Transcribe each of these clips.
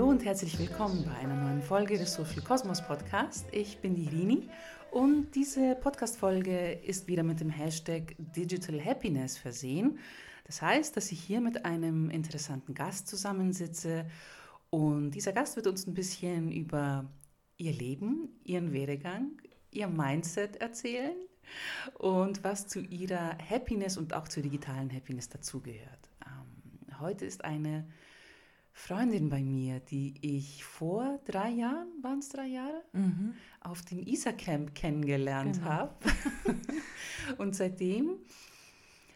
Hallo und herzlich willkommen bei einer neuen Folge des Social Cosmos Podcast. Ich bin die Rini und diese Podcast-Folge ist wieder mit dem Hashtag Digital Happiness versehen. Das heißt, dass ich hier mit einem interessanten Gast zusammensitze und dieser Gast wird uns ein bisschen über ihr Leben, ihren Werdegang, ihr Mindset erzählen und was zu ihrer Happiness und auch zur digitalen Happiness dazugehört. Ähm, heute ist eine Freundin bei mir, die ich vor drei Jahren, waren es drei Jahre, mhm. auf dem ISA-Camp kennengelernt genau. habe. und seitdem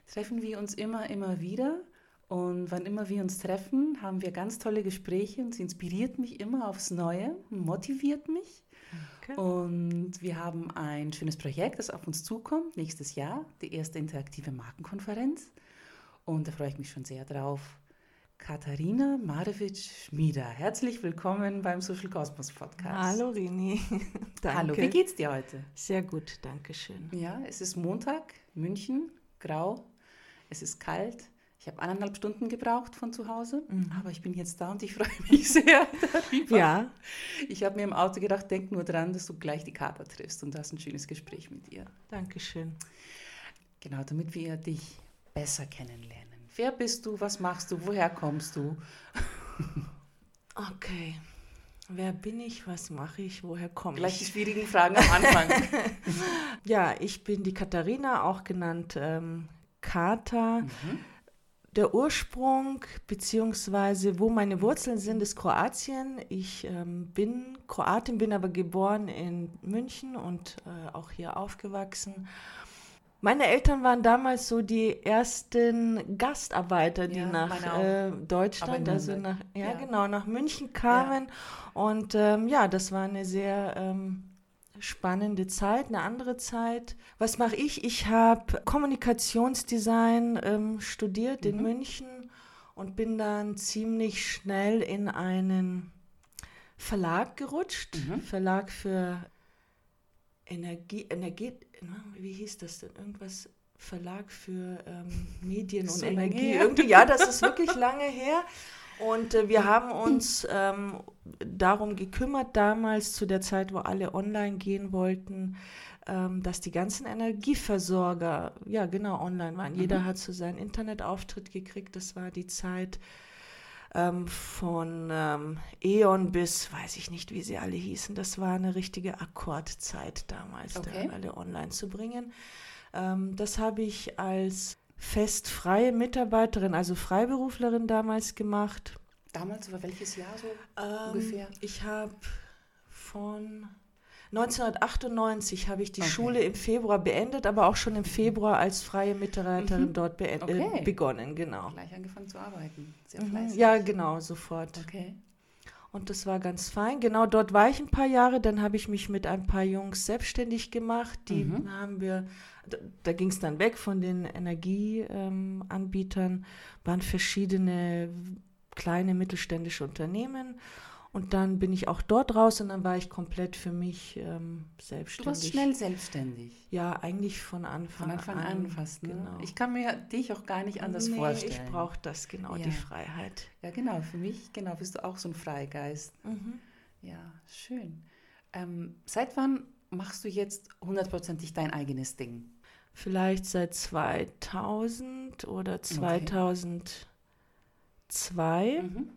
treffen wir uns immer, immer wieder. Und wann immer wir uns treffen, haben wir ganz tolle Gespräche und sie inspiriert mich immer aufs Neue, motiviert mich. Okay. Und wir haben ein schönes Projekt, das auf uns zukommt, nächstes Jahr, die erste interaktive Markenkonferenz. Und da freue ich mich schon sehr drauf. Katharina Marewitsch-Schmieder, herzlich willkommen beim Social Cosmos Podcast. Hallo Rini. danke. Hallo, wie geht's dir heute? Sehr gut, danke schön. Ja, es ist Montag, München, grau, es ist kalt. Ich habe eineinhalb Stunden gebraucht von zu Hause, mhm. aber ich bin jetzt da und ich freue mich sehr darüber. Ja. Ich habe mir im Auto gedacht, denk nur dran, dass du gleich die Kater triffst und du hast ein schönes Gespräch mit ihr. Dankeschön. Genau, damit wir dich besser kennenlernen. Wer bist du? Was machst du? Woher kommst du? okay. Wer bin ich? Was mache ich? Woher komme ich? Gleich die schwierigen Fragen am Anfang. ja, ich bin die Katharina, auch genannt ähm, Kata. Mhm. Der Ursprung beziehungsweise wo meine Wurzeln sind, ist Kroatien. Ich ähm, bin Kroatin, bin aber geboren in München und äh, auch hier aufgewachsen. Meine Eltern waren damals so die ersten Gastarbeiter, die ja, nach äh, Deutschland, also nach, ja, ja, genau, nach München kamen. Ja. Und ähm, ja, das war eine sehr ähm, spannende Zeit, eine andere Zeit. Was mache ich? Ich habe Kommunikationsdesign ähm, studiert mhm. in München und bin dann ziemlich schnell in einen Verlag gerutscht. Mhm. Verlag für Energie, Energie, wie hieß das denn? Irgendwas Verlag für ähm, Medien und Energie. Irgendwie, ja, das ist wirklich lange her. Und äh, wir haben uns ähm, darum gekümmert, damals zu der Zeit, wo alle online gehen wollten, ähm, dass die ganzen Energieversorger, ja genau, online waren. Mhm. Jeder hat so seinen Internetauftritt gekriegt. Das war die Zeit ähm, von ähm, E.ON bis, weiß ich nicht, wie sie alle hießen. Das war eine richtige Akkordzeit damals, okay. da alle online zu bringen. Ähm, das habe ich als festfreie Mitarbeiterin, also Freiberuflerin damals gemacht. Damals, über welches Jahr so ähm, ungefähr? Ich habe von 1998 habe ich die okay. Schule im Februar beendet, aber auch schon im Februar als freie Mitarbeiterin mhm. dort äh, okay. begonnen, genau. Gleich angefangen zu arbeiten. Sehr mhm. fleißig. Ja, genau, sofort. Okay. Und das war ganz fein. Genau dort war ich ein paar Jahre. Dann habe ich mich mit ein paar Jungs selbstständig gemacht. Die mhm. haben wir, da, da ging es dann weg von den Energieanbietern, ähm, waren verschiedene kleine mittelständische Unternehmen. Und dann bin ich auch dort raus und dann war ich komplett für mich ähm, selbstständig. Du warst schnell selbstständig. Ja, eigentlich von Anfang an. Von Anfang an, an fast, ne? genau. Ich kann mir dich auch gar nicht anders nee, vorstellen. ich brauche das, genau, ja. die Freiheit. Ja, genau, für mich, genau, bist du auch so ein Freigeist. Mhm. Ja, schön. Ähm, seit wann machst du jetzt hundertprozentig dein eigenes Ding? Vielleicht seit 2000 oder 2002. Okay. Mhm.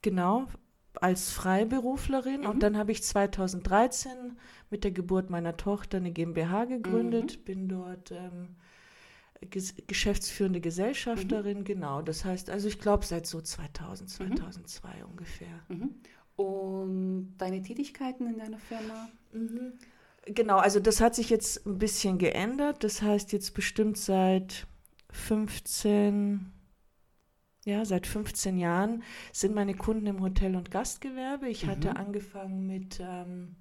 Genau, als Freiberuflerin mhm. und dann habe ich 2013 mit der Geburt meiner Tochter eine GmbH gegründet, mhm. bin dort ähm, ges geschäftsführende Gesellschafterin, mhm. genau. Das heißt, also ich glaube seit so 2000, 2002 mhm. ungefähr. Mhm. Und deine Tätigkeiten in deiner Firma? Mhm. Genau, also das hat sich jetzt ein bisschen geändert. Das heißt jetzt bestimmt seit 15 ja, seit 15 Jahren sind meine Kunden im Hotel- und Gastgewerbe. Ich mhm. hatte angefangen mit ähm,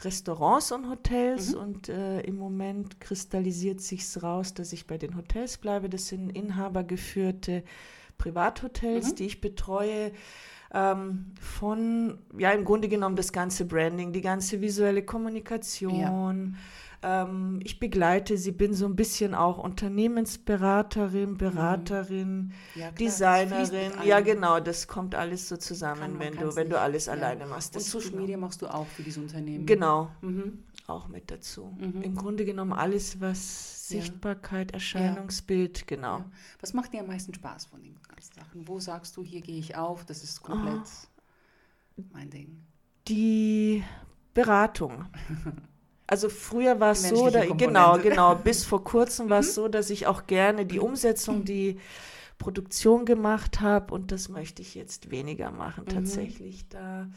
Restaurants und Hotels mhm. und äh, im Moment kristallisiert sich raus, dass ich bei den Hotels bleibe. Das sind inhabergeführte Privathotels, mhm. die ich betreue. Ähm, von, ja, im Grunde genommen das ganze Branding, die ganze visuelle Kommunikation. Ähm, ich begleite sie, bin so ein bisschen auch Unternehmensberaterin, Beraterin, ja, Designerin. Ja, genau, das kommt alles so zusammen, Kann, wenn du, wenn du alles ja. alleine machst. Das Und Social genau. Media machst du auch für dieses Unternehmen. Genau. Mhm. Auch mit dazu. Mhm. Im Grunde genommen alles, was Sichtbarkeit, Erscheinungsbild, genau. Was macht dir am meisten Spaß von den ganzen Sachen? Wo sagst du, hier gehe ich auf, das ist komplett oh. mein Ding? Die Beratung. Also früher war es so, da, genau, genau, bis vor kurzem war es mhm. so, dass ich auch gerne die Umsetzung, die Produktion gemacht habe und das möchte ich jetzt weniger machen mhm. tatsächlich. Da,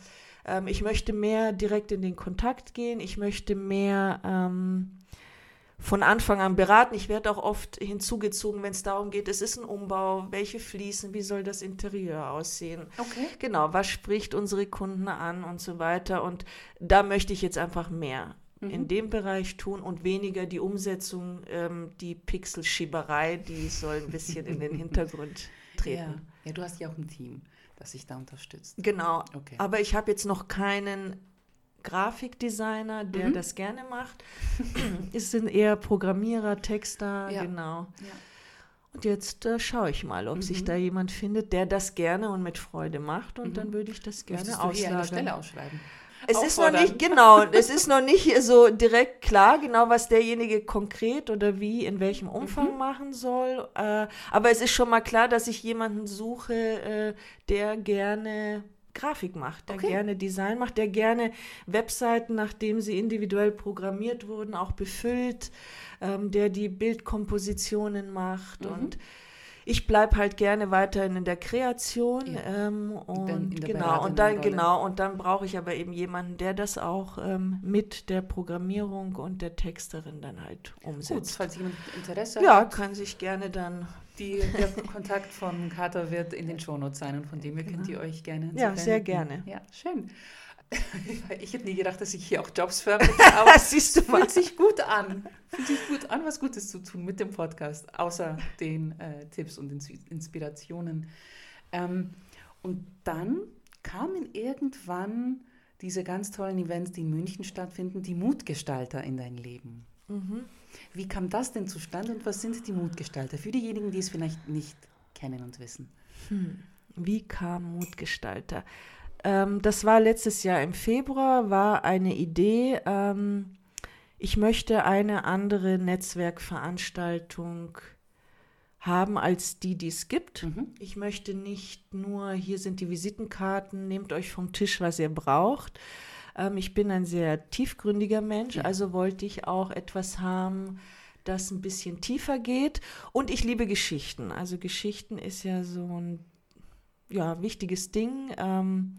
ähm, ich möchte mehr direkt in den Kontakt gehen, ich möchte mehr ähm, von Anfang an beraten. Ich werde auch oft hinzugezogen, wenn es darum geht, es ist ein Umbau, welche Fliesen, wie soll das Interieur aussehen. Okay. Genau, was spricht unsere Kunden an und so weiter. Und da möchte ich jetzt einfach mehr mhm. in dem Bereich tun und weniger die Umsetzung, ähm, die Pixelschieberei, die soll ein bisschen in den Hintergrund treten. Ja. ja, du hast ja auch ein Team, das sich da unterstützt. Genau, okay. aber ich habe jetzt noch keinen Grafikdesigner, der mhm. das gerne macht. es sind eher Programmierer, Texter, ja. genau. Ja. Und jetzt äh, schaue ich mal, ob mhm. sich da jemand findet, der das gerne und mit Freude macht. Und mhm. dann würde ich das gerne Möchtest auslagern. Du hier eine Stelle ausschreiben? Es ist noch nicht, genau, es ist noch nicht so direkt klar, genau was derjenige konkret oder wie, in welchem Umfang mhm. machen soll. Äh, aber es ist schon mal klar, dass ich jemanden suche, äh, der gerne Grafik macht, der okay. gerne Design macht, der gerne Webseiten, nachdem sie individuell programmiert wurden, auch befüllt, ähm, der die Bildkompositionen macht mhm. und ich bleibe halt gerne weiterhin in der Kreation ja. ähm, und genau und dann genau und dann brauche ich aber eben jemanden, der das auch ähm, mit der Programmierung und der Texterin dann halt umsetzt. Gut, falls jemand Interesse ja, hat. Ja, kann sich gerne dann die, der Kontakt von Kater wird in den Shownotes sein und von dem her genau. könnt ihr euch gerne Ja, sehr gerne. Ja, schön. Ich hätte nie gedacht, dass ich hier auch Jobs vermittle, aber Siehst du mal. fühlt sich gut an. Fühlt sich gut an, was Gutes zu tun mit dem Podcast, außer den äh, Tipps und Inspirationen. Ähm, und dann kamen irgendwann diese ganz tollen Events, die in München stattfinden, die Mutgestalter in dein Leben. Mhm. Wie kam das denn zustande und was sind die Mutgestalter für diejenigen, die es vielleicht nicht kennen und wissen? Hm. Wie kam Mutgestalter? Ähm, das war letztes Jahr im Februar, war eine Idee. Ähm, ich möchte eine andere Netzwerkveranstaltung haben als die, die es gibt. Mhm. Ich möchte nicht nur, hier sind die Visitenkarten, nehmt euch vom Tisch, was ihr braucht. Ähm, ich bin ein sehr tiefgründiger Mensch, ja. also wollte ich auch etwas haben, das ein bisschen tiefer geht. Und ich liebe Geschichten. Also Geschichten ist ja so ein ja, wichtiges Ding. Ähm,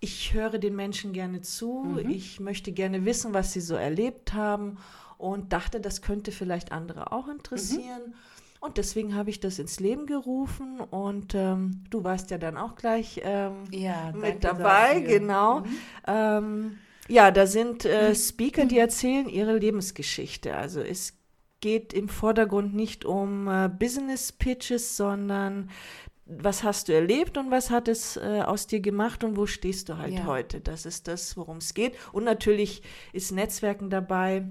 ich höre den Menschen gerne zu, mhm. ich möchte gerne wissen, was sie so erlebt haben und dachte, das könnte vielleicht andere auch interessieren. Mhm. Und deswegen habe ich das ins Leben gerufen und ähm, du warst ja dann auch gleich ähm, ja, mit dabei, dafür. genau. Mhm. Ähm, ja, da sind äh, mhm. Speaker, die erzählen ihre Lebensgeschichte. Also es geht im Vordergrund nicht um äh, Business Pitches, sondern was hast du erlebt und was hat es äh, aus dir gemacht und wo stehst du halt ja. heute? Das ist das, worum es geht. Und natürlich ist Netzwerken dabei.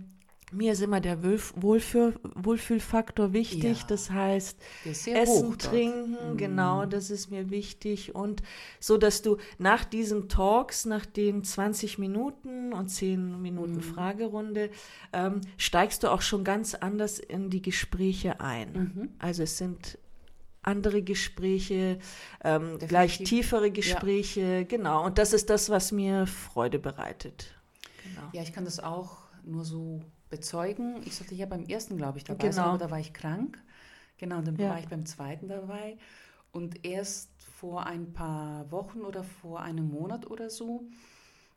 Mir ist immer der Wohlfühl, Wohlfühlfaktor wichtig. Ja. Das heißt, Essen, Trinken, mhm. genau, das ist mir wichtig. Und so, dass du nach diesen Talks, nach den 20 Minuten und 10 Minuten mhm. Fragerunde, ähm, steigst du auch schon ganz anders in die Gespräche ein. Mhm. Also es sind andere Gespräche, ähm, gleich tiefere Gespräche, ja. genau. Und das ist das, was mir Freude bereitet. Genau. Ja, ich kann das auch nur so bezeugen. Ich sollte ja beim ersten, glaube ich, dabei genau. sein, aber da war ich krank. Genau, dann ja. war ich beim zweiten dabei. Und erst vor ein paar Wochen oder vor einem Monat oder so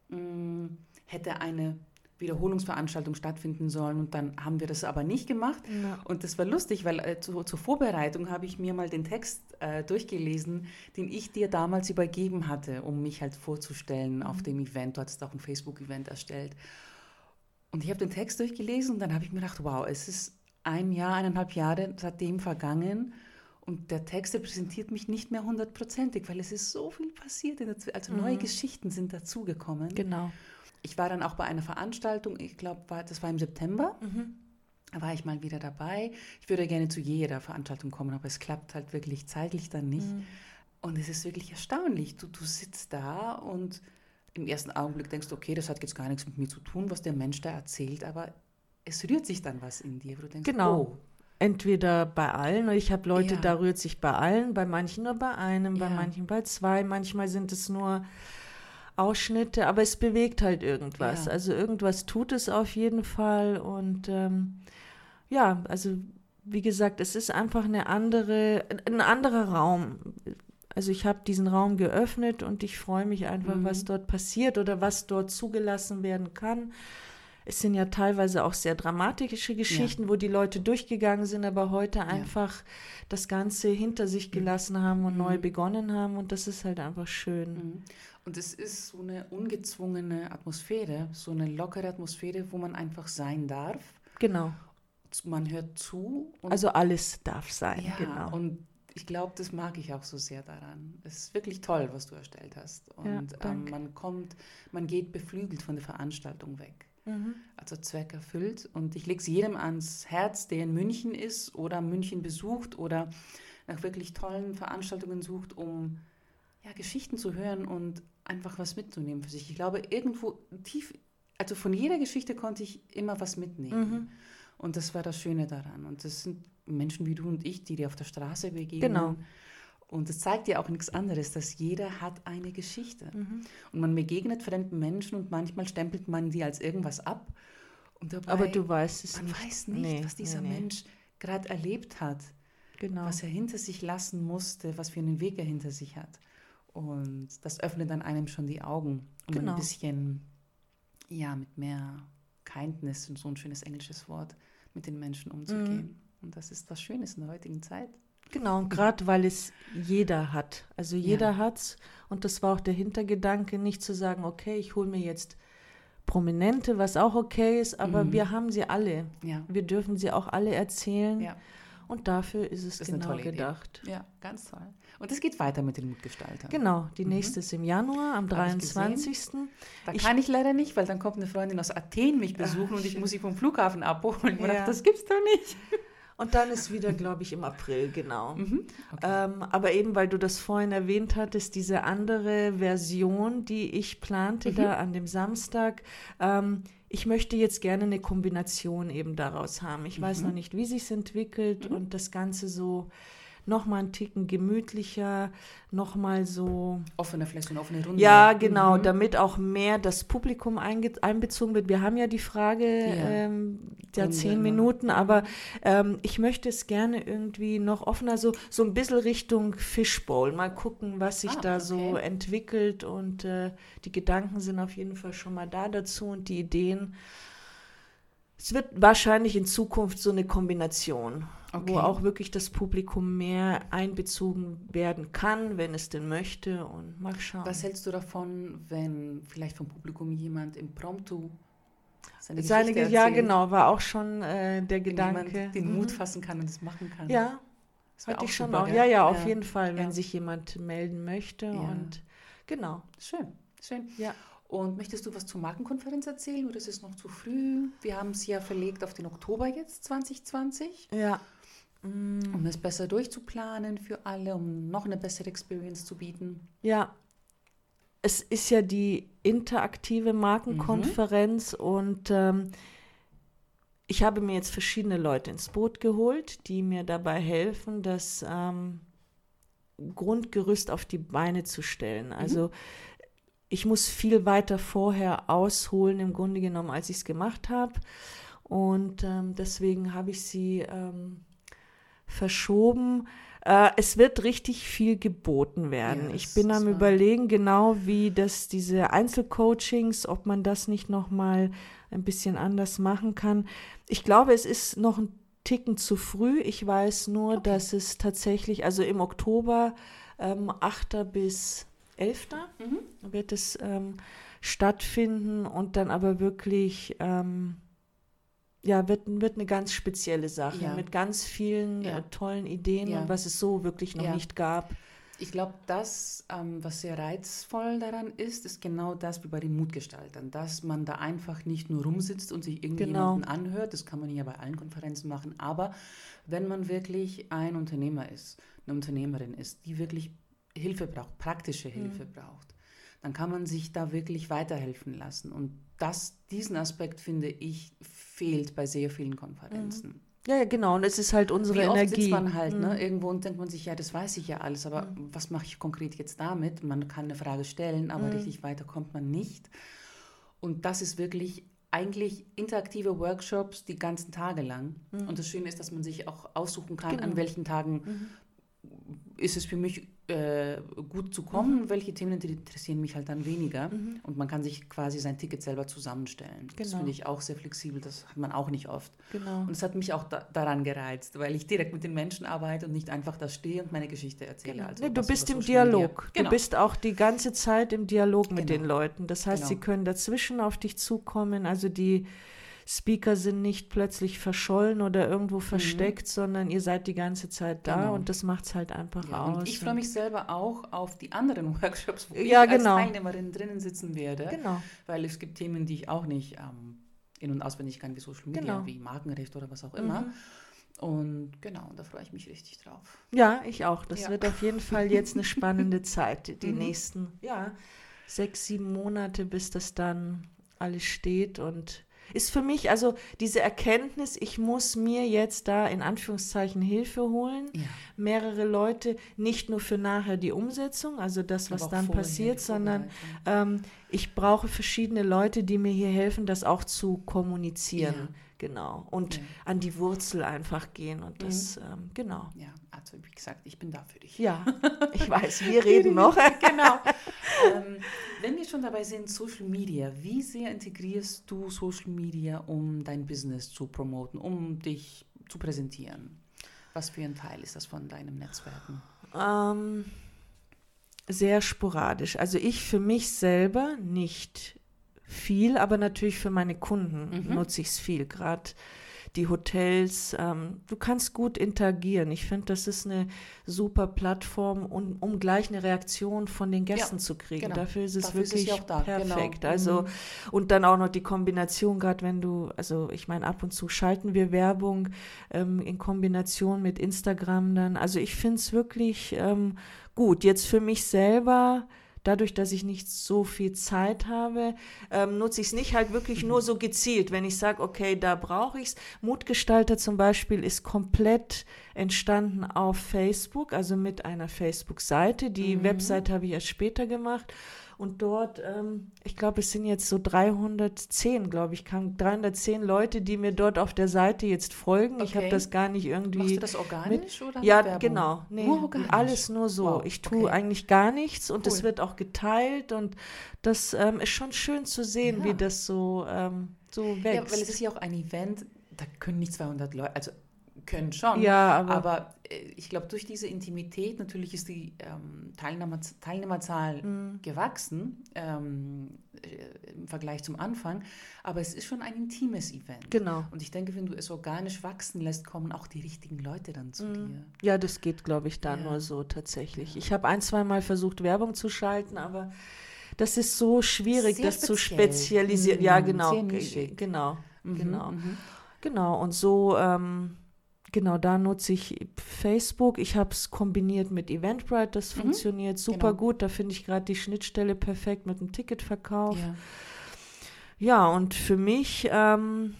mh, mm, hätte eine Wiederholungsveranstaltung stattfinden sollen und dann haben wir das aber nicht gemacht. Ja. Und das war lustig, weil äh, zu, zur Vorbereitung habe ich mir mal den Text äh, durchgelesen, den ich dir damals übergeben hatte, um mich halt vorzustellen mhm. auf dem Event. Du hattest auch ein Facebook-Event erstellt. Und ich habe den Text durchgelesen und dann habe ich mir gedacht, wow, es ist ein Jahr, eineinhalb Jahre seitdem vergangen und der Text repräsentiert mich nicht mehr hundertprozentig, weil es ist so viel passiert, also neue mhm. Geschichten sind dazugekommen. Genau. Ich war dann auch bei einer Veranstaltung, ich glaube, das war im September. Mhm. Da war ich mal wieder dabei. Ich würde gerne zu jeder Veranstaltung kommen, aber es klappt halt wirklich zeitlich dann nicht. Mhm. Und es ist wirklich erstaunlich. Du, du sitzt da und im ersten Augenblick denkst du, okay, das hat jetzt gar nichts mit mir zu tun, was der Mensch da erzählt, aber es rührt sich dann was in dir, wo du denkst, Genau. oh, Entweder bei allen, ich habe Leute, Ja. da rührt sich bei allen, bei manchen nur bei einem, bei Ja. manchen bei zwei, manchmal sind es nur Ausschnitte, aber es bewegt halt irgendwas. Ja. Also irgendwas tut es auf jeden Fall und ähm, ja, also wie gesagt, es ist einfach eine andere, ein anderer Raum. Also ich habe diesen Raum geöffnet und ich freue mich einfach, Mhm. was dort passiert oder was dort zugelassen werden kann. Es sind ja teilweise auch sehr dramatische Geschichten, wo die Leute durchgegangen sind, aber heute einfach das Ganze hinter sich gelassen haben und neu Mhm. begonnen haben und das ist halt einfach schön. Mhm. Und es ist so eine ungezwungene Atmosphäre, so eine lockere Atmosphäre, wo man einfach sein darf. Genau. Man hört zu. Also alles darf sein, ja, genau. und ich glaube, das mag ich auch so sehr daran. Es ist wirklich toll, was du erstellt hast. Ja, Und ähm, danke. man kommt, man geht beflügelt von der Veranstaltung weg. Mhm. Also Zweck erfüllt. Und ich lege es jedem ans Herz, der in München ist oder München besucht oder nach wirklich tollen Veranstaltungen sucht, um ja, Geschichten zu hören und einfach was mitzunehmen für sich. Ich glaube, irgendwo tief, also von jeder Geschichte konnte ich immer was mitnehmen. Mhm. Und das war das Schöne daran. Und das sind Menschen wie du und ich, die dir auf der Straße begegnen. Genau. Und es zeigt dir auch nichts anderes, dass jeder hat eine Geschichte. Mhm. Und man begegnet fremden Menschen und manchmal stempelt man die als irgendwas ab. Dabei, Aber du weißt es man nicht. weiß nicht, Nee, was dieser nee, nee. Mensch gerade erlebt hat, Genau. was er hinter sich lassen musste, was für einen Weg er hinter sich hat. Und das öffnet dann einem schon die Augen, um Genau. ein bisschen, ja, mit mehr Kindness, so ein schönes englisches Wort, mit den Menschen umzugehen. Mhm. Und das ist was Schönes in der heutigen Zeit. Genau, und gerade weil es jeder hat. Also jeder hat's. Und das war auch der Hintergedanke, nicht zu sagen, okay, ich hole mir jetzt Prominente, was auch okay ist, aber Mhm. wir haben sie alle. Ja, Wir dürfen sie auch alle erzählen. ja, Und dafür ist es ist genau tolle Idee. gedacht. ja, ganz toll. Und es geht weiter mit den Mutgestaltern. Genau, die Mhm. nächste ist im Januar, am Hab ich gesehen. 23. Da Ich- kann ich leider nicht, weil dann kommt eine Freundin aus Athen mich besuchen Ach, und ich muss sie vom Flughafen abholen. Ich Ja. dachte, das gibt's doch nicht. Und dann ist wieder, glaube ich, im April, genau. Mhm. Ähm, aber eben, weil du das vorhin erwähnt hattest, diese andere Version, die ich plante Mhm. da an dem Samstag, ähm, ich möchte jetzt gerne eine Kombination eben daraus haben. Ich weiß Mhm. noch nicht, wie sich entwickelt und das Ganze so nochmal einen Ticken gemütlicher, nochmal so Offene vielleicht so eine offene Runde. ja, genau, Mhm. damit auch mehr das Publikum einbezogen wird. Wir haben ja die Frage ähm, der zehn immer. Minuten, aber ähm, ich möchte es gerne irgendwie noch offener, so, so ein bisschen Richtung Fishbowl. Mal gucken, was sich Ah, da so okay. entwickelt und äh, die Gedanken sind auf jeden Fall schon mal da dazu und die Ideen. Es wird wahrscheinlich in Zukunft so eine Kombination, Okay. wo auch wirklich das Publikum mehr einbezogen werden kann, wenn es denn möchte und mal schauen. Was hältst du davon, wenn vielleicht vom Publikum jemand impromptu seine, Seine, Geschichte ja, erzählt? genau, war auch schon äh, der Gedanke. jemand den Mut Mhm. fassen kann und es machen kann. Ja, Das hatte ich schon super, auch. gell? Ja, ja, auf jeden Fall, wenn Ja. sich jemand melden möchte. Ja. Und genau. Schön, schön. Ja. Und möchtest du was zur Markenkonferenz erzählen oder ist es noch zu früh? Wir haben es ja verlegt auf den Oktober jetzt, 2020, Ja. Mm, um es besser durchzuplanen für alle, um noch eine bessere Experience zu bieten. Ja. Es ist ja die interaktive Mhm. Markenkonferenz und ähm, ich habe mir jetzt verschiedene Leute ins Boot geholt, die mir dabei helfen, das ähm, Grundgerüst auf die Beine zu stellen. Also ich muss viel weiter vorher ausholen, im Grunde genommen, als ich es gemacht habe. Und ähm, deswegen habe ich sie ähm, verschoben. Äh, es wird richtig viel geboten werden. Ja, ich bin am überlegen, genau wie das diese Einzelcoachings, ob man das nicht noch mal ein bisschen anders machen kann. Ich glaube, es ist noch ein Ticken zu früh. Ich weiß nur, Okay. dass es tatsächlich, also im Oktober, ähm, 8. bis 11. Mhm. wird es ähm, stattfinden und dann aber wirklich, ähm, ja, wird, wird eine ganz spezielle Sache Ja. mit ganz vielen Ja. äh, tollen Ideen Ja. und was es so wirklich noch nicht gab. Ich glaube, das, ähm, was sehr reizvoll daran ist, ist genau das wie bei den Mutgestaltern, dass man da einfach nicht nur rumsitzt und sich irgendjemanden genau. anhört. Das kann man ja bei allen Konferenzen machen. Aber wenn man wirklich ein Unternehmer ist, eine Unternehmerin ist, die wirklich Hilfe braucht, praktische Hilfe mhm. braucht, dann kann man sich da wirklich weiterhelfen lassen. Und das, diesen Aspekt, finde ich, fehlt bei sehr vielen Konferenzen. Mhm. Ja, ja, genau. Und es ist halt unsere Wie oft Energie. sitzt man halt ne, mhm. irgendwo und denkt man sich, ja, das weiß ich ja alles, aber mhm. was mache ich konkret jetzt damit? Man kann eine Frage stellen, aber mhm. richtig weiter kommt man nicht. Und das ist wirklich eigentlich interaktive Workshops die ganzen Tage lang. Mhm. Und das Schöne ist, dass man sich auch aussuchen kann, genau. an welchen Tagen mhm. ist es für mich äh, gut zu kommen, mhm. welche Themen interessieren mich halt dann weniger. Mhm. Und man kann sich quasi sein Ticket selber zusammenstellen. Genau. Das finde ich auch sehr flexibel, das hat man auch nicht oft. Genau. Und es hat mich auch da, daran gereizt, weil ich direkt mit den Menschen arbeite und nicht einfach da stehe und meine Geschichte erzähle. Genau. Also nee, du bist im Dialog. Genau. Du bist auch die ganze Zeit im Dialog mit den genau. Leuten. Das heißt, sie genau. können dazwischen auf dich zukommen. Also die Speaker sind nicht plötzlich verschollen oder irgendwo mhm. versteckt, mhm. sondern ihr seid die ganze Zeit da genau. und das macht es halt einfach ja, aus. ich freue mich selber auch auf die anderen Workshops, wo ja, ich genau. als Teilnehmerin drinnen sitzen werde. Genau. Weil es gibt Themen, die ich auch nicht ähm, in- und auswendig kann, wie Social Media, genau. wie Markenrecht oder was auch immer. Mhm. Und genau, da freue ich mich richtig drauf. Ja, ich auch. Das ja. wird auf jeden Fall jetzt eine spannende Zeit, die mhm. nächsten ja, sechs, sieben Monate, bis das dann alles steht und ist für mich also diese Erkenntnis, ich muss mir jetzt da in Anführungszeichen Hilfe holen, ja. mehrere Leute, nicht nur für nachher die Umsetzung, also das, was dann passiert, sondern ähm, ich brauche verschiedene Leute, die mir hier helfen, das auch zu kommunizieren. Ja. Genau. Und ja. an die Wurzel einfach gehen und das, mhm. ähm, genau. Ja, also wie gesagt, ich bin da für dich. Ja, ich weiß, wir reden noch. genau. ähm, wenn wir schon dabei sind, Social Media, wie sehr integrierst du Social Media, um dein Business zu promoten, um dich zu präsentieren? Was für ein Teil ist das von deinem Netzwerken? Ähm, sehr sporadisch. Also ich für mich selber nicht viel, aber natürlich für meine Kunden mhm. nutze ich es viel. Gerade die Hotels, ähm, du kannst gut interagieren. Ich finde, das ist eine super Plattform, um, um gleich eine Reaktion von den Gästen ja, zu kriegen. Genau. Dafür ist es Dafür wirklich ist genau. perfekt. Genau. Also mhm. und dann auch noch die Kombination, gerade wenn du, also ich meine, ab und zu schalten wir Werbung ähm, in Kombination mit Instagram dann. Also ich finde es wirklich ähm, gut. Jetzt für mich selber dadurch, dass ich nicht so viel Zeit habe, ähm, nutze ich es nicht halt wirklich nur so gezielt. Wenn ich sage, okay, da brauche ich es. Mutgestalter zum Beispiel ist komplett entstanden auf Facebook, also mit einer Facebook-Seite. Die mhm. Webseite habe ich erst später gemacht. Und dort, ähm, ich glaube, es sind jetzt so 310, glaube ich, kam 310 Leute, die mir dort auf der Seite jetzt folgen. Okay. Ich habe das gar nicht irgendwie. Machst du das organisch mit, oder? Ja, Werbung? genau. Nee, nur organisch. Alles nur so. Wow. Ich tue okay. eigentlich gar nichts und es wird auch geteilt und das ähm, ist schon schön zu sehen, ja. wie das so, ähm, so wächst. Ja, weil es ist ja auch ein Event, da können nicht 200 Leute, also können schon. Ja, aber, aber ich glaube, durch diese Intimität, natürlich ist die ähm, Teilnehmer, Teilnehmerzahl mhm. gewachsen ähm, äh, im Vergleich zum Anfang, aber es ist schon ein intimes Event. Genau. Und ich denke, wenn du es organisch wachsen lässt, kommen auch die richtigen Leute dann zu mhm. dir. Ja, das geht, glaube ich, dann ja. nur so tatsächlich. Ja. Ich habe ein, zwei Mal versucht, Werbung zu schalten, aber das ist so schwierig, Sehr das speziell. zu spezialisieren. Mhm. Ja, genau. Genau. Mhm, genau. Mhm. Genau. Und so. Ähm, Genau, da nutze ich Facebook. Ich habe es kombiniert mit Eventbrite, das mhm. funktioniert super genau. gut. Da finde ich gerade die Schnittstelle perfekt mit dem Ticketverkauf. Ja, ja und für mich, ähm,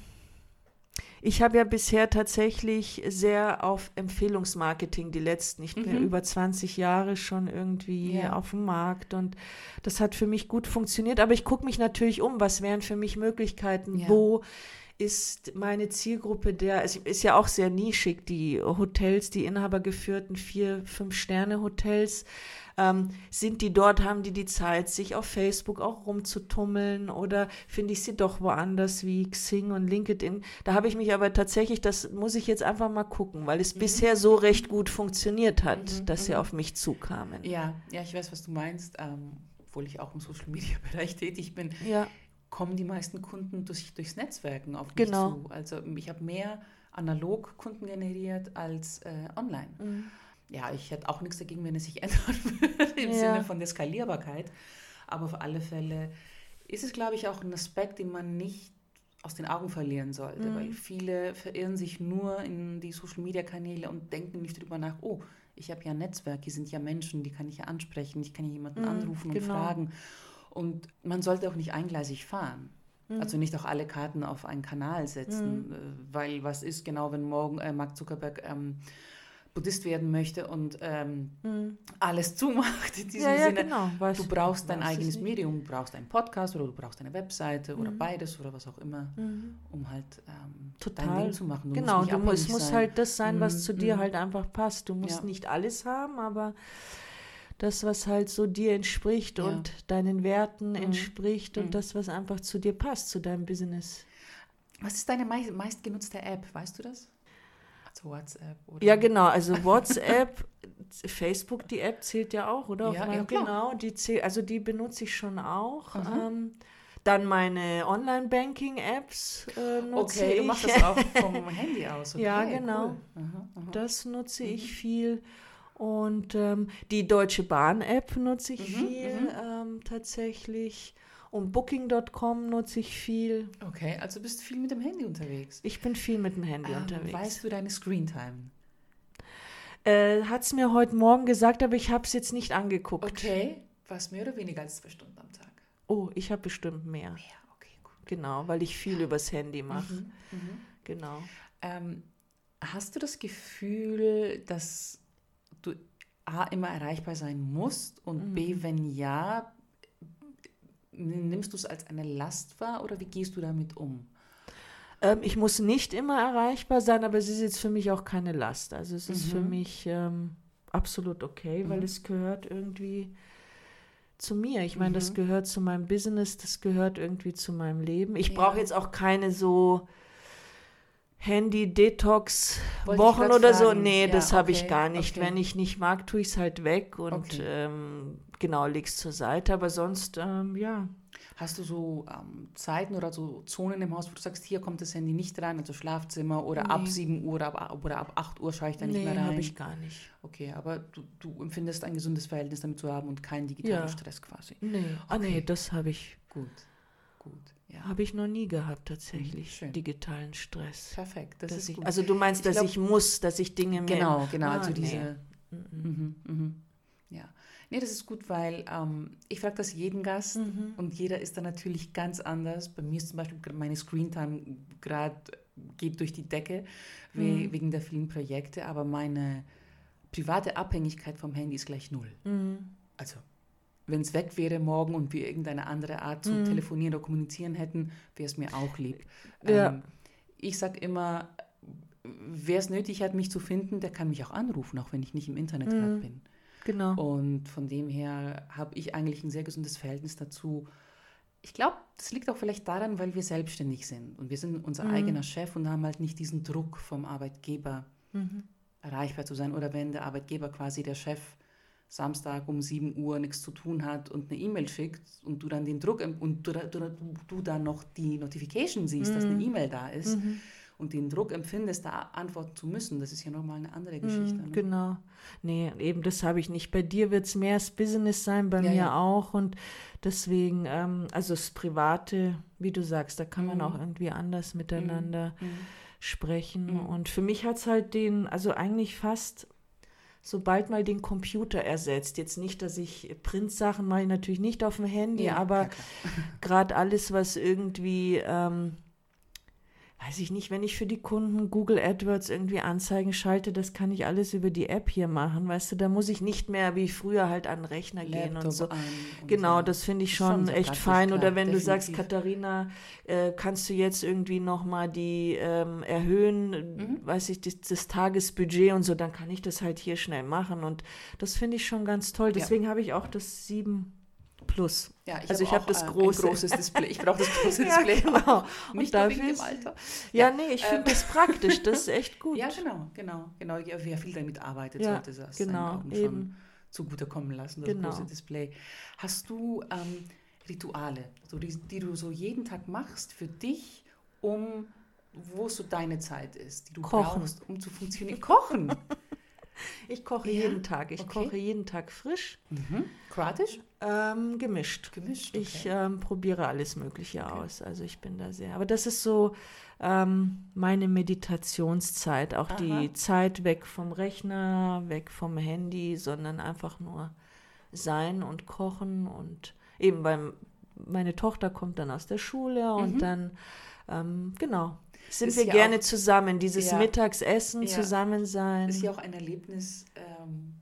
ich habe ja bisher tatsächlich sehr auf Empfehlungsmarketing die letzten, ich bin mhm. ja über 20 Jahre schon irgendwie ja. auf dem Markt und das hat für mich gut funktioniert. Aber ich gucke mich natürlich um, was wären für mich Möglichkeiten, ja. wo ist meine Zielgruppe der, es ist ja auch sehr nischig, die Hotels, die inhabergeführten vier, fünf Sterne Hotels, ähm, sind die dort, haben die die Zeit, sich auf Facebook auch rumzutummeln oder finde ich sie doch woanders wie Xing und LinkedIn. Da habe ich mich aber tatsächlich, das muss ich jetzt einfach mal gucken, weil es mhm. bisher so recht gut funktioniert hat, mhm. dass sie mhm. auf mich zukamen. Ja, ja, ich weiß, was du meinst, ähm, obwohl ich auch im Social Media Bereich tätig bin. Ja kommen die meisten Kunden durch, durchs Netzwerken auf mich genau. zu. Also ich habe mehr analog Kunden generiert als äh, online. Mhm. ja, ich hätte auch nichts dagegen, wenn es sich ändern würde im Ja. Sinne von der Skalierbarkeit. Aber auf alle Fälle ist es, glaube ich, auch ein Aspekt, den man nicht aus den Augen verlieren sollte, Mhm. weil viele verirren sich nur in die Social-Media-Kanäle und denken nicht drüber nach, oh, ich habe ja ein Netzwerk, hier sind ja Menschen, die kann ich ja ansprechen, ich kann ja jemanden Mhm, anrufen und genau. fragen. Und man sollte auch nicht eingleisig fahren. Mhm. Also nicht auch alle Karten auf einen Kanal setzen, äh, weil was ist genau, wenn morgen äh, Mark Zuckerberg ähm, Buddhist werden möchte und ähm, alles zumacht in diesem Mhm. Ja, ja, Sinne. genau. Weiß- Du brauchst dein es eigenes. Medium, du brauchst einen Podcast oder du brauchst eine Webseite oder beides oder was auch immer, Mhm. um halt ähm, Total. dein Ding zu machen. Du genau, musst du musst, abhängig muss halt das sein, was Mhm, zu dir mhm. halt einfach passt. Du musst Ja. nicht alles haben, aber das, was halt so dir entspricht Ja. und deinen Werten Mhm. entspricht und Mhm. das, was einfach zu dir passt, zu deinem Business. Was ist deine mei meistgenutzte App? Weißt du das? Also WhatsApp oder? Ja, genau. Also WhatsApp, Facebook, die App zählt ja auch, oder? Ja, ja. Genau, die zähl, also die benutze ich schon auch. Mhm. Ähm, dann meine Online-Banking-Apps äh, nutze Okay, ich. du machst das auch vom Handy aus. Okay, Ja, genau. Cool. Aha, aha. Das nutze Mhm. ich viel. Und ähm, die Deutsche Bahn-App nutze ich Mhm, viel mhm. ähm, tatsächlich. Und Booking.com nutze ich viel. Okay, also bist du viel mit dem Handy unterwegs. Ich bin viel mit dem Handy Ähm, unterwegs. Weißt du deine Screentime? Äh, Hat es mir heute Morgen gesagt, aber ich habe es jetzt nicht angeguckt. Okay, was mehr oder weniger als zwei Stunden am Tag? Oh, ich habe bestimmt mehr. Ja, okay, gut. Genau, weil ich viel übers Handy mache. Mhm, mhm. Genau. Ähm, hast du das Gefühl, dass du A, immer erreichbar sein musst und Mhm. B, wenn ja, nimmst du es als eine Last wahr oder wie gehst du damit um? Ähm, ich muss nicht immer erreichbar sein, aber es ist jetzt für mich auch keine Last. Also es ist für Mhm. mich ähm, absolut okay, weil Mhm. es gehört irgendwie zu mir. Ich meine, das Mhm. gehört zu meinem Business, das gehört irgendwie zu meinem Leben. Ich Ja. brauche jetzt auch keine so Handy-Detox-Wochen oder so. Nee, Ja, das habe okay, ich gar nicht. okay. Wenn ich nicht mag, tue ich es halt weg und Okay. ähm, genau, leg's zur Seite. Aber sonst, ähm, ja. Hast du so ähm, Zeiten oder so Zonen im Haus, wo du sagst, hier kommt das Handy nicht rein, also Schlafzimmer oder ab Nee. 7 Uhr oder ab, oder ab 8 Uhr schaue ich da nicht Nee, mehr rein? habe ich gar nicht. Okay, aber du, du empfindest ein gesundes Verhältnis damit zu haben und keinen digitalen Ja. Stress quasi. Nee, ah, nee, Okay. das habe ich Gut, gut, ja. Habe ich noch nie gehabt, tatsächlich. Schön. digitalen Stress. Perfekt, das ist ich, gut. also du meinst, Ich dass glaub- ich muss, dass ich Dinge mir... Genau, genau, Ah, also nee. diese. Mhm, mhm. Ja. Nee, das ist gut, weil ähm, ich frage das jeden Gast Mhm. und jeder ist da natürlich ganz anders. Bei mir ist zum Beispiel meine Screentime gerade geht durch die Decke we Mhm. wegen der vielen Projekte, aber meine private Abhängigkeit vom Handy ist gleich null. Mhm. Also, wenn es weg wäre morgen und wir irgendeine andere Art zu Mhm. telefonieren oder kommunizieren hätten, wäre es mir auch lieb. Ja. Ähm, ich sage immer, wer es nötig hat, mich zu finden, der kann mich auch anrufen, auch wenn ich nicht im Internet Mhm. gerade bin. Genau. Und von dem her habe ich eigentlich ein sehr gesundes Verhältnis dazu. Ich glaube, das liegt auch vielleicht daran, weil wir selbstständig sind und wir sind unser Mhm. eigener Chef und haben halt nicht diesen Druck vom Arbeitgeber Mhm. erreichbar zu sein oder wenn der Arbeitgeber quasi der Chef Samstag um 7 Uhr nichts zu tun hat und eine E-Mail schickt und du dann den Druck und du, du, du dann noch die Notification siehst, dass eine E-Mail da ist Mhm. und den Druck empfindest, da antworten zu müssen, das ist ja nochmal eine andere Geschichte. Mhm, Ne? Genau. Nee, eben das habe ich nicht. Bei dir wird es mehr das Business sein, bei Ja, mir ja. auch. Und deswegen, ähm, also das Private, wie du sagst, da kann man Mhm. auch irgendwie anders miteinander Mhm. sprechen. Mhm. Und für mich hat es halt den, also eigentlich fast sobald mal den Computer ersetzt. Jetzt nicht, dass ich Printsachen mache ich natürlich nicht auf dem Handy, Ja, aber gerade alles, was irgendwie, ähm, weiß ich nicht, wenn ich für die Kunden Google AdWords irgendwie Anzeigen schalte, das kann ich alles über die App hier machen, weißt du, da muss ich nicht mehr wie früher halt an den Rechner gehen und Laptop so. und Genau, das finde ich Ist schon, so echt fein. klar, Oder wenn du sagst, definitiv. Katharina, äh, kannst du jetzt irgendwie nochmal die ähm, erhöhen, Mhm. weiß ich, das, das Tagesbudget und so, dann kann ich das halt hier schnell machen. Und das finde ich schon ganz toll. Deswegen habe ich auch das 7 Plus. Ja, also ich habe das äh, große. Großes Display. Ich brauche das große Ja, Display. genau. Nicht Und nur wegen dafür dem Alter. Ja, Ja, nee, ich ähm, finde das praktisch. Das ist echt gut. Ja, genau, genau, genau. Ja, Wer viel damit arbeitet, Ja, sollte das genau, Augen eben. schon zugutekommen lassen, das Genau. große Display. Hast du ähm, Rituale, so die, die du so jeden Tag machst für dich, um wo so deine Zeit ist, die du Kochen. brauchst, um zu funktionieren? Kochen! Ich koche Ja? jeden Tag. Ich Okay. koche jeden Tag frisch, Mhm. Kroatisch? ähm, gemischt. Gemischt. Ich okay. ähm, probiere alles Mögliche Okay. aus. Also ich bin da sehr. Aber das ist so ähm, meine Meditationszeit. Auch Aha. die Zeit weg vom Rechner, weg vom Handy, sondern einfach nur sein und kochen. Und eben beim meine Tochter kommt dann aus der Schule und Mhm. dann, ähm, genau, sind Ist wir ja gerne auch- zusammen. Dieses Ja. Mittagsessen, Ja. zusammen sein. ist ja auch ein Erlebnis ähm,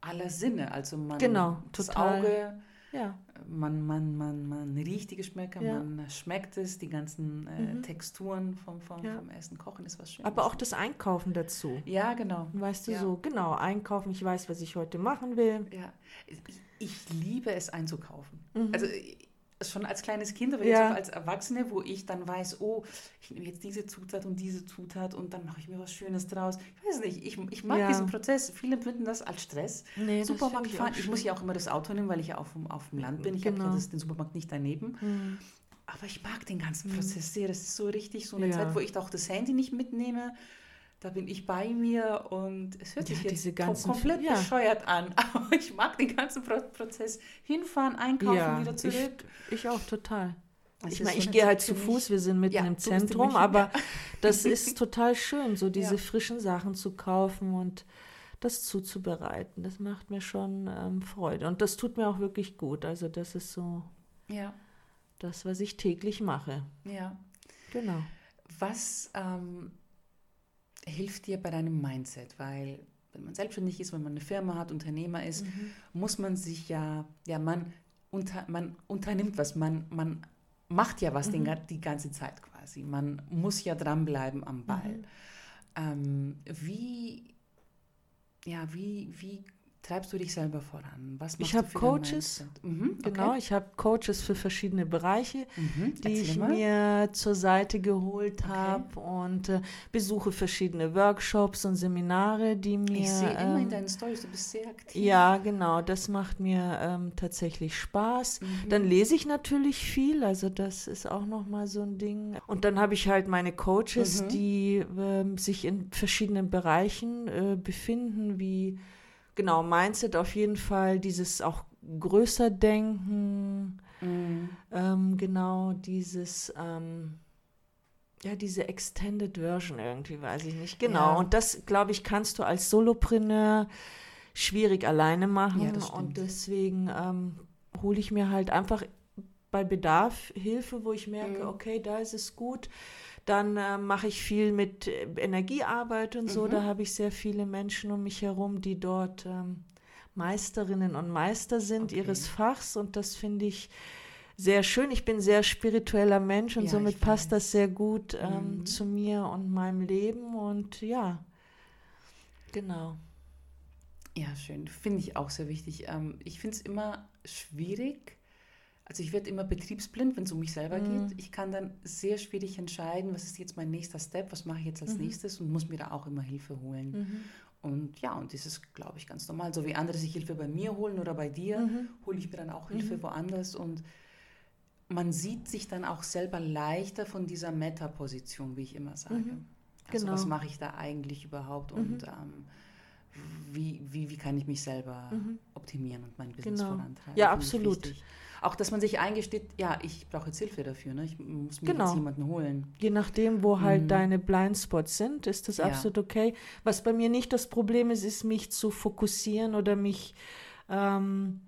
aller Sinne. Also man Genau, das total. Auge, ja. man, man, man, man riecht die Geschmäcker, Ja. man schmeckt es, die ganzen äh, Mhm. Texturen vom, vom, Ja. vom Essen. Kochen ist was Schönes. Aber auch das Einkaufen dazu. Ja, genau. Weißt du, so genau, einkaufen, ich weiß, was ich heute machen will. Ja. Ich, ich liebe es einzukaufen. Mhm. Also ich- schon als kleines Kind, aber Ja. jetzt auch als Erwachsene, wo ich dann weiß, oh, ich nehme jetzt diese Zutat und diese Zutat und dann mache ich mir was Schönes draus. Ich weiß nicht, ich, ich mag Ja. diesen Prozess. Viele empfinden das als Stress. Nee, Supermarkt ich fahren. auch Ich muss ja auch immer das Auto nehmen, weil ich ja auf dem, auf dem Land bin. Ich habe Genau. ja das, den Supermarkt nicht daneben. Mhm. Aber ich mag den ganzen Prozess sehr. Das ist so richtig so eine Ja. Zeit, wo ich auch das Handy nicht mitnehme. Da bin ich bei mir und es hört Ja, sich jetzt komplett ja. bescheuert an. Aber ich mag den ganzen Pro Prozess. Hinfahren, einkaufen, Ja, wieder zurück. Ich, ich auch total. Das Ich meine, ich gehe halt zu. Fuß, wir sind mitten Ja, im Zentrum, aber das ist total schön, so diese frischen Sachen zu kaufen und das zuzubereiten. Das macht mir schon ähm, Freude und das tut mir auch wirklich gut. Also das ist so Ja, das, was ich täglich mache. ja. Genau. Was ähm, hilft dir bei deinem Mindset? Weil wenn man selbstständig ist, wenn man eine Firma hat, Unternehmer ist, Mhm. muss man sich ja, ja, man, unter, man unternimmt was, man, man macht ja was den, Mhm. ga- die ganze Zeit quasi. Man muss ja dranbleiben am Ball. Mhm. Ähm, wie, ja, wie, wie treibst du dich selber voran? Was Ich machst hab du für dein Coaches. Mhm, Genau, okay. ich habe Coaches für verschiedene Bereiche. Mhm, die ich mal. mir zur Seite geholt Okay. habe und äh, besuche verschiedene Workshops und Seminare, die mir. ich sehe immer in ähm, deinen Stories, du bist sehr aktiv. ja, genau, das macht mir ähm, tatsächlich Spaß. Mhm. Dann lese ich natürlich viel, also das ist auch nochmal so ein Ding. Und dann habe ich halt meine Coaches, Mhm. die ähm, sich in verschiedenen Bereichen äh, befinden, wie genau Mindset auf jeden Fall, dieses auch größer denken, Mhm. ähm, genau dieses, ähm, ja, diese Extended Version irgendwie, weiß ich nicht. Genau. Ja. Und das, glaube ich, kannst du als Solopreneur schwierig alleine machen. Ja, und deswegen ähm, hole ich mir halt einfach bei Bedarf Hilfe, wo ich merke, Mhm. okay, da ist es gut. Dann äh, mache ich viel mit äh, Energiearbeit und so. Mhm. Da habe ich sehr viele Menschen um mich herum, die dort ähm, Meisterinnen und Meister sind Okay. ihres Fachs. Und das finde ich sehr schön. Ich bin ein sehr spiritueller Mensch und Ja, somit passt das sehr gut ähm, Mhm. zu mir und meinem Leben. Und ja, genau. Ja, schön. Finde ich auch sehr wichtig. Ähm, ich finde es immer schwierig. Also ich werde immer betriebsblind, wenn es um mich selber Mhm. geht. Ich kann dann sehr schwierig entscheiden, was ist jetzt mein nächster Step, was mache ich jetzt als Mhm. nächstes und muss mir da auch immer Hilfe holen. Und ja, und das ist, glaube ich, ganz normal. So wie andere sich Hilfe bei mir holen oder bei dir, Mhm. hole ich mir dann auch Hilfe woanders. Und man sieht sich dann auch selber leichter von dieser Meta-Position, wie ich immer sage. Mhm. Also Genau. was mache ich da eigentlich überhaupt und ähm, wie, wie, wie kann ich mich selber optimieren und mein Business Genau. vorantreiben? Ja, absolut. wichtig. Auch, dass man sich eingesteht, ja, ich brauche jetzt Hilfe dafür, ne? ich muss mir Genau. jetzt jemanden holen. Je nachdem, wo halt Mhm. deine Blindspots sind, ist das Ja. absolut okay. Was bei mir nicht das Problem ist, ist mich zu fokussieren oder mich ähm,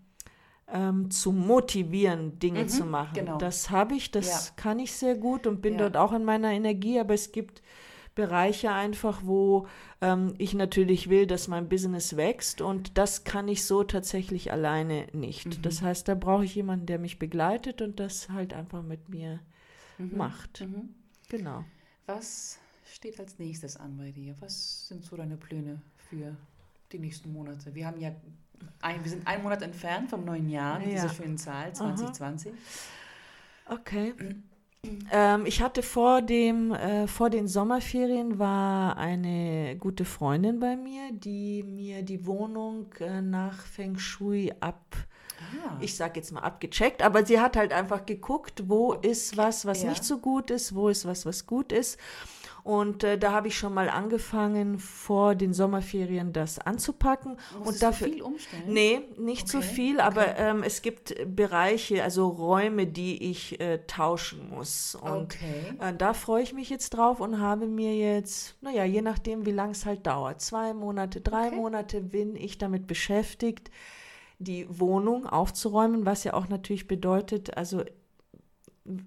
ähm, zu motivieren, Dinge Mhm, zu machen. genau. Das habe ich, das Ja. kann ich sehr gut und bin Ja. dort auch in meiner Energie, aber es gibt Bereiche einfach, wo ähm, ich natürlich will, dass mein Business wächst und das kann ich so tatsächlich alleine nicht. Mhm. Das heißt, da brauche ich jemanden, der mich begleitet und das halt einfach mit mir Mhm. macht. Mhm. Genau. Was steht als nächstes an bei dir? Was sind so deine Pläne für die nächsten Monate? Wir haben ja ein, wir sind einen Monat entfernt vom neuen Jahr, Ja. dieser schönen Zahl 2020. Okay. Ähm, ich hatte vor dem, äh, vor den Sommerferien war eine gute Freundin bei mir, die mir die Wohnung äh, nach Feng Shui ab, Ah, ich sag jetzt mal abgecheckt, aber sie hat halt einfach geguckt, wo ist was, was ja. nicht so gut ist, wo ist was, was gut ist. Und äh, da habe ich schon mal angefangen, vor den Sommerferien das anzupacken. Musstest und dafür, du viel umstellen? Nee, nicht so Okay, viel, aber ähm, es gibt Bereiche, also Räume, die ich äh, tauschen muss. Und Okay. äh, da freue ich mich jetzt drauf und habe mir jetzt, naja, je nachdem, wie lang es halt dauert, zwei Monate, drei Okay. Monate bin ich damit beschäftigt, die Wohnung aufzuräumen, was ja auch natürlich bedeutet, also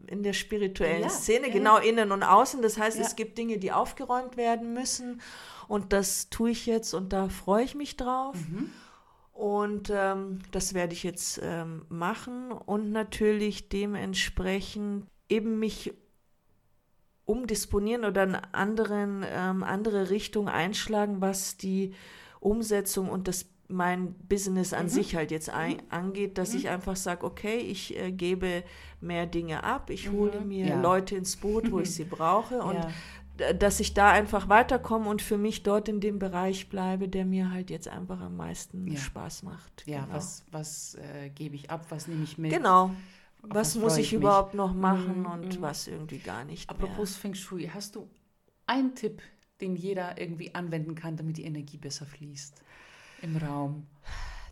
in der spirituellen Ja, Szene, ja, genau innen und außen. Das heißt, es gibt Dinge, die aufgeräumt werden müssen und das tue ich jetzt und da freue ich mich drauf. Mhm. Und ähm, das werde ich jetzt ähm, machen und natürlich dementsprechend eben mich umdisponieren oder eine anderen, ähm, andere Richtung einschlagen, was die Umsetzung und das mein Business an Mhm. sich halt jetzt ein, angeht, dass Mhm. ich einfach sage, okay, ich äh, gebe mehr Dinge ab, ich Mhm. hole mir Ja. Leute ins Boot, wo ich sie brauche und ja. dass ich da einfach weiterkomme und für mich dort in dem Bereich bleibe, der mir halt jetzt einfach am meisten Ja. Spaß macht. ja, genau. was, was äh, gebe ich ab, was nehme ich mit? Genau. Was was muss ich ich überhaupt noch machen Mhm, und mhm. was irgendwie gar nicht Apropos Feng Shui, hast du einen Tipp, den jeder irgendwie anwenden kann, damit die Energie besser fließt im Raum?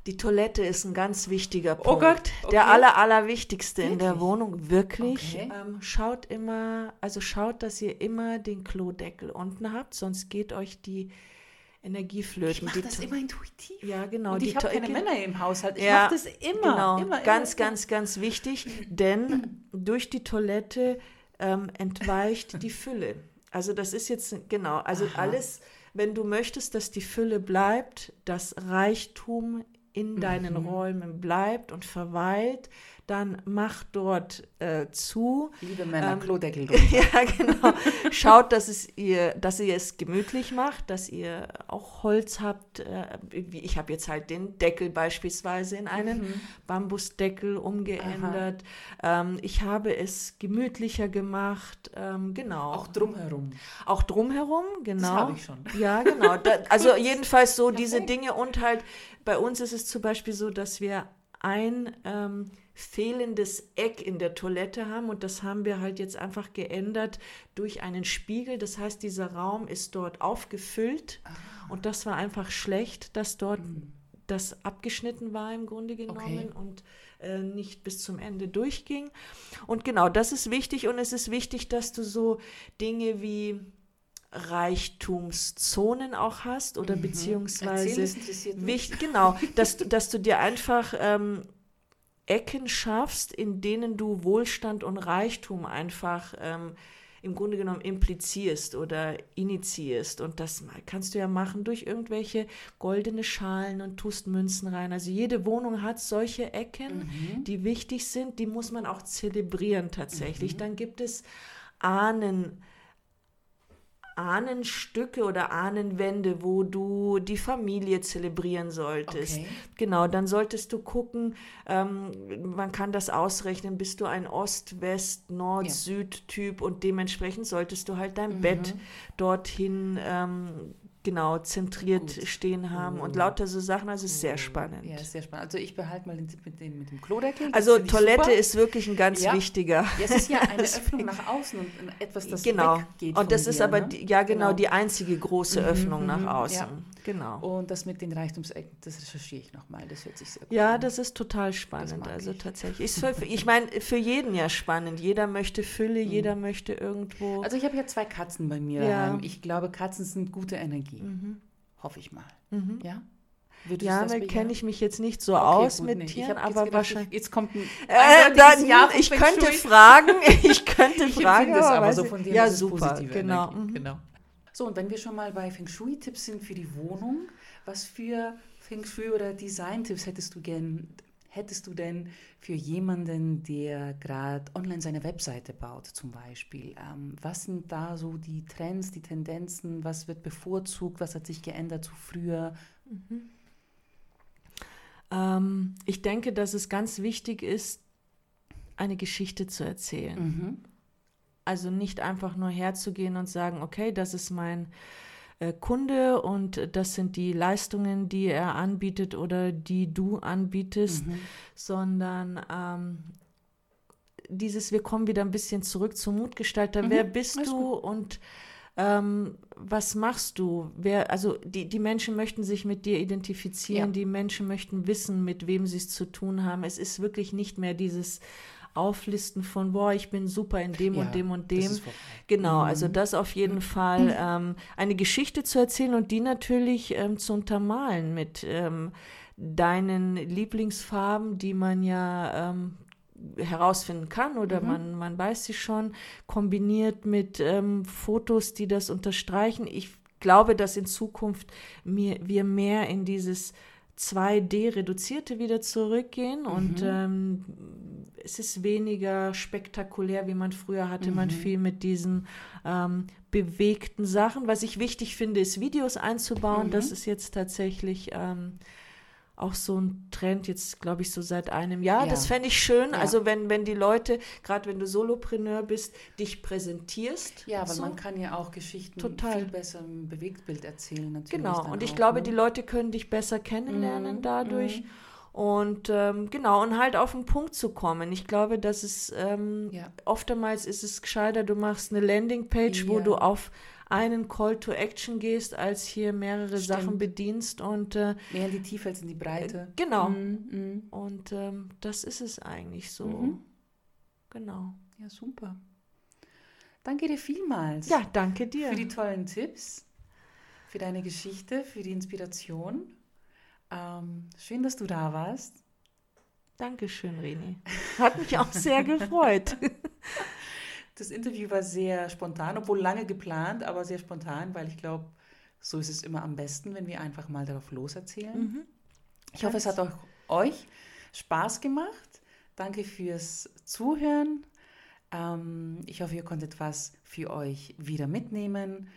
Die Toilette ist ein ganz wichtiger Punkt. Oh Gott, okay. Der aller, allerwichtigste in der? Wohnung. Wirklich. Okay. Ähm, schaut immer, also schaut, dass ihr immer den Klodeckel unten habt, sonst geht euch die Energie flöten. Ich mache das To- immer intuitiv. Ja, genau. Und die ich habe keine Männer im Haushalt. Ich Ja, mache das immer. Genau, immer, ganz, immer, ganz, ganz wichtig, denn durch die Toilette ähm, entweicht die Fülle. Also das ist jetzt, genau, also Aha. alles, wenn du möchtest, dass die Fülle bleibt, dass Reichtum in deinen Mhm. Räumen bleibt und verweilt, dann mach dort äh, zu. Liebe Männer, Ähm, Klodeckel drunter. ja, genau. Schaut, dass es ihr, dass ihr es gemütlich macht, dass ihr auch Holz habt. Äh, wie ich habe jetzt halt den Deckel beispielsweise in einen Mhm. Bambusdeckel umgeändert. Ähm, ich habe es gemütlicher gemacht. Ähm, genau. Auch drumherum. Auch drumherum, genau. Das habe ich schon. Ja, genau. Da, also jedenfalls so diese. Dinge und halt bei uns ist es zum Beispiel so, dass wir ein ähm, fehlendes Eck in der Toilette haben und das haben wir halt jetzt einfach geändert durch einen Spiegel. Das heißt, dieser Raum ist dort aufgefüllt und das war einfach schlecht, dass dort Mhm. das abgeschnitten war im Grunde genommen Okay. und äh, nicht bis zum Ende durchging. Und genau, das ist wichtig und es ist wichtig, dass du so Dinge wie Reichtumszonen auch hast oder Mhm. beziehungsweise Erzähl, wichtig, genau, dass, du- dass du dir einfach ähm, Ecken schaffst, in denen du Wohlstand und Reichtum einfach ähm, im Grunde genommen implizierst oder initiierst. Und das mal- kannst du ja machen durch irgendwelche goldene Schalen und tust Münzen rein. Also jede Wohnung hat solche Ecken, Mhm. die wichtig sind, die muss man auch zelebrieren tatsächlich. Mhm. Dann gibt es Ahnen. Ahnenstücke oder Ahnenwände, wo du die Familie zelebrieren solltest. Okay. Genau, dann solltest du gucken, ähm, man kann das ausrechnen, bist du ein Ost, West, Nord, Ja. Süd-Typ und dementsprechend solltest du halt dein Mhm. Bett dorthin ähm, genau zentriert Gut. stehen haben und Gut. lauter so Sachen, also es ist sehr Cool. spannend. Ja, ist sehr spannend. Also ich behalte mal den Tipp mit dem, mit dem Klodeckel. Das Also Toilette super. ist wirklich ein ganz Ja. wichtiger. Ja, es ist ja eine Öffnung nach außen und etwas, das genau. weggeht Und das ist dir, aber ne? die, ja genau, Genau. die einzige große Mhm, Öffnung nach mhm, außen. ja. Genau. Und das mit den Reichtumsecken, das recherchiere ich nochmal. Das hört sich sehr gut Ja, an. das ist total spannend. Also ich. tatsächlich. Ist für, ich meine, für jeden ja spannend. Jeder möchte Fülle, jeder möchte irgendwo. Mhm. Also ich habe ja zwei Katzen bei mir Ja. Ich glaube, Katzen sind gute Energie. Mhm. Hoffe ich mal. Mhm. Ja? Würdest Ja, das bejahen? kenne ich mich jetzt nicht so Okay, aus mit nee. Ich Tieren, aber gedacht, wahrscheinlich. Ich, jetzt kommt ein Äh, dann, ich könnte fragen, ich könnte Ich fragen, es aber so von dir. Ja, das super, genau. Energie. mhm. genau. So, und wenn wir schon mal bei Feng Shui-Tipps sind für die Wohnung, was für Feng Shui oder Design-Tipps hättest du gern, hättest du denn für jemanden, der gerade online seine Webseite baut, zum Beispiel? Ähm, was sind da so die Trends, die Tendenzen? Was wird bevorzugt? Was hat sich geändert zu früher? Ähm, ich denke, dass es ganz wichtig ist, eine Geschichte zu erzählen. Mhm. Also nicht einfach nur herzugehen und sagen, okay, das ist mein äh, Kunde und das sind die Leistungen, die er anbietet oder die du anbietest, Mhm. sondern ähm, dieses, wir kommen wieder ein bisschen zurück zum Mutgestalter. Wer bist alles du und ähm, was machst du? Wer, also die, die Menschen möchten sich mit dir identifizieren, ja. die Menschen möchten wissen, mit wem sie es zu tun haben. Es ist wirklich nicht mehr dieses Auflisten von, boah, ich bin super in dem ja, und dem und dem. Genau, also mhm. das auf jeden. Fall ähm, eine Geschichte zu erzählen und die natürlich ähm, zu untermalen mit ähm, deinen Lieblingsfarben, die man ja ähm, herausfinden kann oder mhm. man, man weiß sie schon, kombiniert mit ähm, Fotos, die das unterstreichen. Ich glaube, dass in Zukunft mir, wir mehr in dieses 2D-Reduzierte wieder zurückgehen mhm. und ähm, es ist weniger spektakulär, wie man früher hatte. Mhm. Man viel mit diesen ähm, bewegten Sachen. Was ich wichtig finde, ist Videos einzubauen. Mhm. Das ist jetzt tatsächlich ähm, auch so ein Trend jetzt, glaube ich, so seit einem Jahr. Ja. Das fände ich schön. Ja. Also wenn, wenn die Leute, gerade wenn du Solopreneur bist, dich präsentierst. Ja, aber so. man kann ja auch Geschichten Total. viel besser im Bewegtbild erzählen. Natürlich genau, und ich auch, glaube, ne? die Leute können dich besser kennenlernen mhm. dadurch. Mhm. Und ähm, genau, und halt auf den Punkt zu kommen. Ich glaube, dass es ähm, ja. oftmals ist es gescheiter, du machst eine Landingpage, wo du auf einen Call to Action gehst, als hier mehrere Stimmt. Sachen bedienst und äh, mehr in die Tiefe als in die Breite. Äh, genau. Mhm, mhm. Und ähm, das ist es eigentlich so. Mhm. Genau. Ja, super. Danke dir vielmals. Ja, danke dir. Für die tollen Tipps, für deine Geschichte, für die Inspiration. Ähm, schön, dass du da warst. Dankeschön, Reni. Hat mich auch sehr gefreut. Das Interview war sehr spontan, obwohl lange geplant, aber sehr spontan, weil ich glaube, so ist es immer am besten, wenn wir einfach mal darauf loserzählen. Mhm. Ich hoffe, es hat euch, euch Spaß gemacht. Danke fürs Zuhören. Ähm, ich hoffe, ihr konntet was für euch wieder mitnehmen.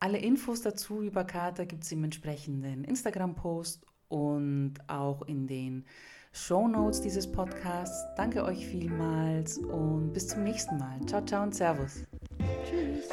Alle Infos dazu über Kata gibt es im entsprechenden Instagram-Post und auch in den Show Notes dieses Podcasts. Danke euch vielmals und bis zum nächsten Mal. Ciao, ciao und Servus. Tschüss.